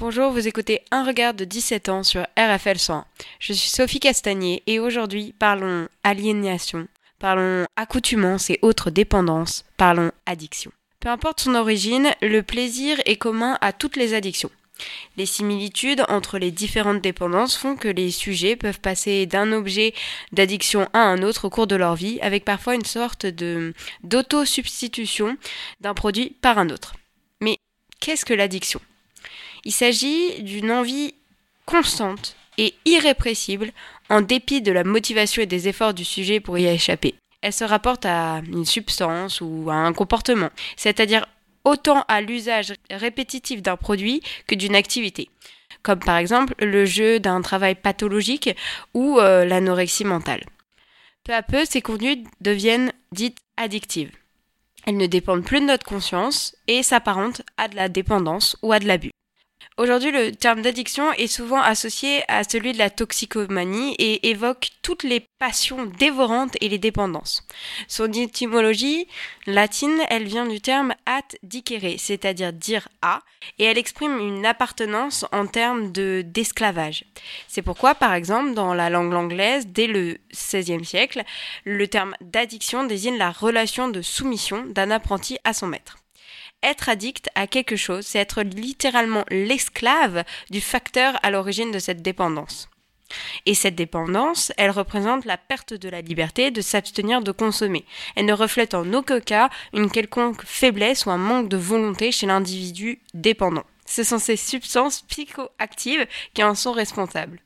Bonjour, vous écoutez Un regard de 17 ans sur RFL 101. Je suis Sophie Castagnier et aujourd'hui parlons aliénation, parlons accoutumance et autres dépendances, parlons addiction. Peu importe son origine, le plaisir est commun à toutes les addictions. Les similitudes entre les différentes dépendances font que les sujets peuvent passer d'un objet d'addiction à un autre au cours de leur vie, avec parfois une sorte de d'auto-substitution d'un produit par un autre. Mais qu'est-ce que l'addiction? Il s'agit d'une envie constante et irrépressible en dépit de la motivation et des efforts du sujet pour y échapper. Elle se rapporte à une substance ou à un comportement, c'est-à-dire autant à l'usage répétitif d'un produit que d'une activité, comme par exemple le jeu d'un travail pathologique ou euh, l'anorexie mentale. Peu à peu, ces conduites deviennent dites addictives. Elles ne dépendent plus de notre conscience et s'apparentent à de la dépendance ou à de l'abus. Aujourd'hui, le terme d'addiction est souvent associé à celui de la toxicomanie et évoque toutes les passions dévorantes et les dépendances. Son étymologie latine, elle vient du terme at dicere, c'est-à-dire dire à, et elle exprime une appartenance en termes de d'esclavage. C'est pourquoi, par exemple, dans la langue anglaise, dès le XVIe siècle, le terme d'addiction désigne la relation de soumission d'un apprenti à son maître. Être addict à quelque chose, c'est être littéralement l'esclave du facteur à l'origine de cette dépendance. Et cette dépendance, elle représente la perte de la liberté de s'abstenir de consommer. Elle ne reflète en aucun cas une quelconque faiblesse ou un manque de volonté chez l'individu dépendant. Ce sont ces substances psychoactives qui en sont responsables.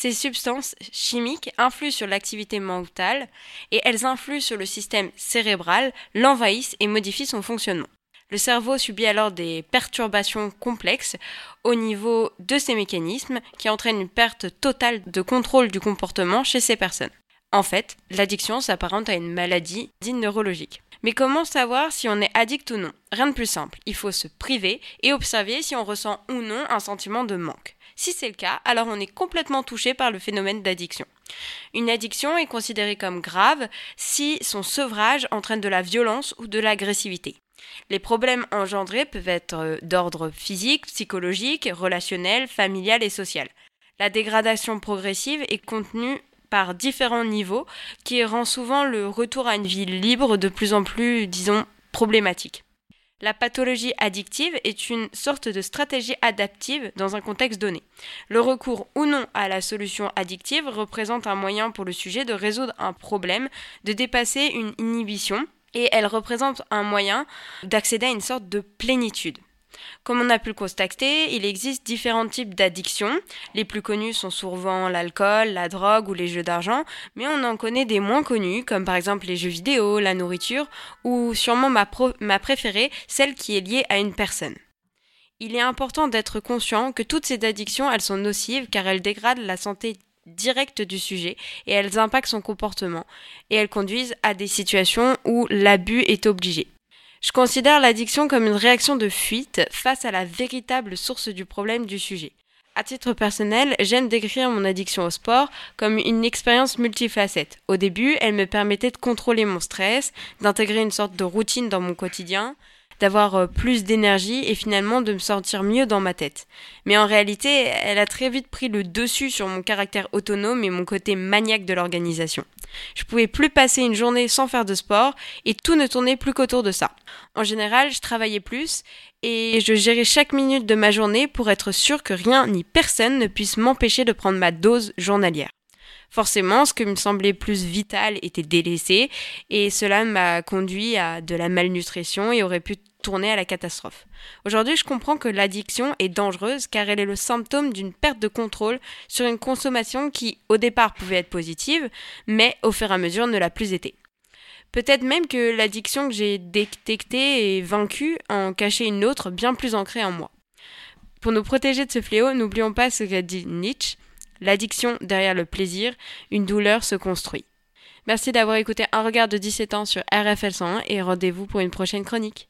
Ces substances chimiques influent sur l'activité mentale et elles influent sur le système cérébral, l'envahissent et modifient son fonctionnement. Le cerveau subit alors des perturbations complexes au niveau de ces mécanismes qui entraînent une perte totale de contrôle du comportement chez ces personnes. En fait, l'addiction s'apparente à une maladie dite neurologique. Mais comment savoir si on est addict ou non? Rien de plus simple, il faut se priver et observer si on ressent ou non un sentiment de manque. Si c'est le cas, alors on est complètement touché par le phénomène d'addiction. Une addiction est considérée comme grave si son sevrage entraîne de la violence ou de l'agressivité. Les problèmes engendrés peuvent être euh, d'ordre physique, psychologique, relationnel, familial et social. La dégradation progressive est contenue par différents niveaux qui rend souvent le retour à une vie libre de plus en plus, disons, problématique. La pathologie addictive est une sorte de stratégie adaptive dans un contexte donné. Le recours ou non à la solution addictive représente un moyen pour le sujet de résoudre un problème, de dépasser une inhibition, et elle représente un moyen d'accéder à une sorte de plénitude. Comme on a pu le constater, il existe différents types d'addictions. Les plus connus sont souvent l'alcool, la drogue ou les jeux d'argent, mais on en connaît des moins connus, comme par exemple les jeux vidéo, la nourriture, ou sûrement ma, ma préférée, celle qui est liée à une personne. Il est important d'être conscient que toutes ces addictions, elles sont nocives car elles dégradent la santé directe du sujet et elles impactent son comportement et elles conduisent à des situations où l'abus est obligé. Je considère l'addiction comme une réaction de fuite face à la véritable source du problème du sujet. À titre personnel, j'aime décrire mon addiction au sport comme une expérience multifacette. Au début, elle me permettait de contrôler mon stress, d'intégrer une sorte de routine dans mon quotidien, d'avoir euh, plus d'énergie et finalement de me sentir mieux dans ma tête. Mais en réalité, elle a très vite pris le dessus sur mon caractère autonome et mon côté maniaque de l'organisation. Je pouvais plus passer une journée sans faire de sport et tout ne tournait plus qu'autour de ça. En général, je travaillais plus et je gérais chaque minute de ma journée pour être sûr que rien ni personne ne puisse m'empêcher de prendre ma dose journalière. Forcément, ce qui me semblait plus vital était délaissé et cela m'a conduit à de la malnutrition et aurait pu tourner à la catastrophe. Aujourd'hui, je comprends que l'addiction est dangereuse car elle est le symptôme d'une perte de contrôle sur une consommation qui, au départ, pouvait être positive, mais au fur et à mesure ne l'a plus été. Peut-être même que l'addiction que j'ai détectée et vaincue en cachait une autre bien plus ancrée en moi. Pour nous protéger de ce fléau, n'oublions pas ce qu'a dit Nietzsche L'addiction derrière le plaisir, une douleur se construit. Merci d'avoir écouté un regard de 17 ans sur RFL 101 et rendez-vous pour une prochaine chronique.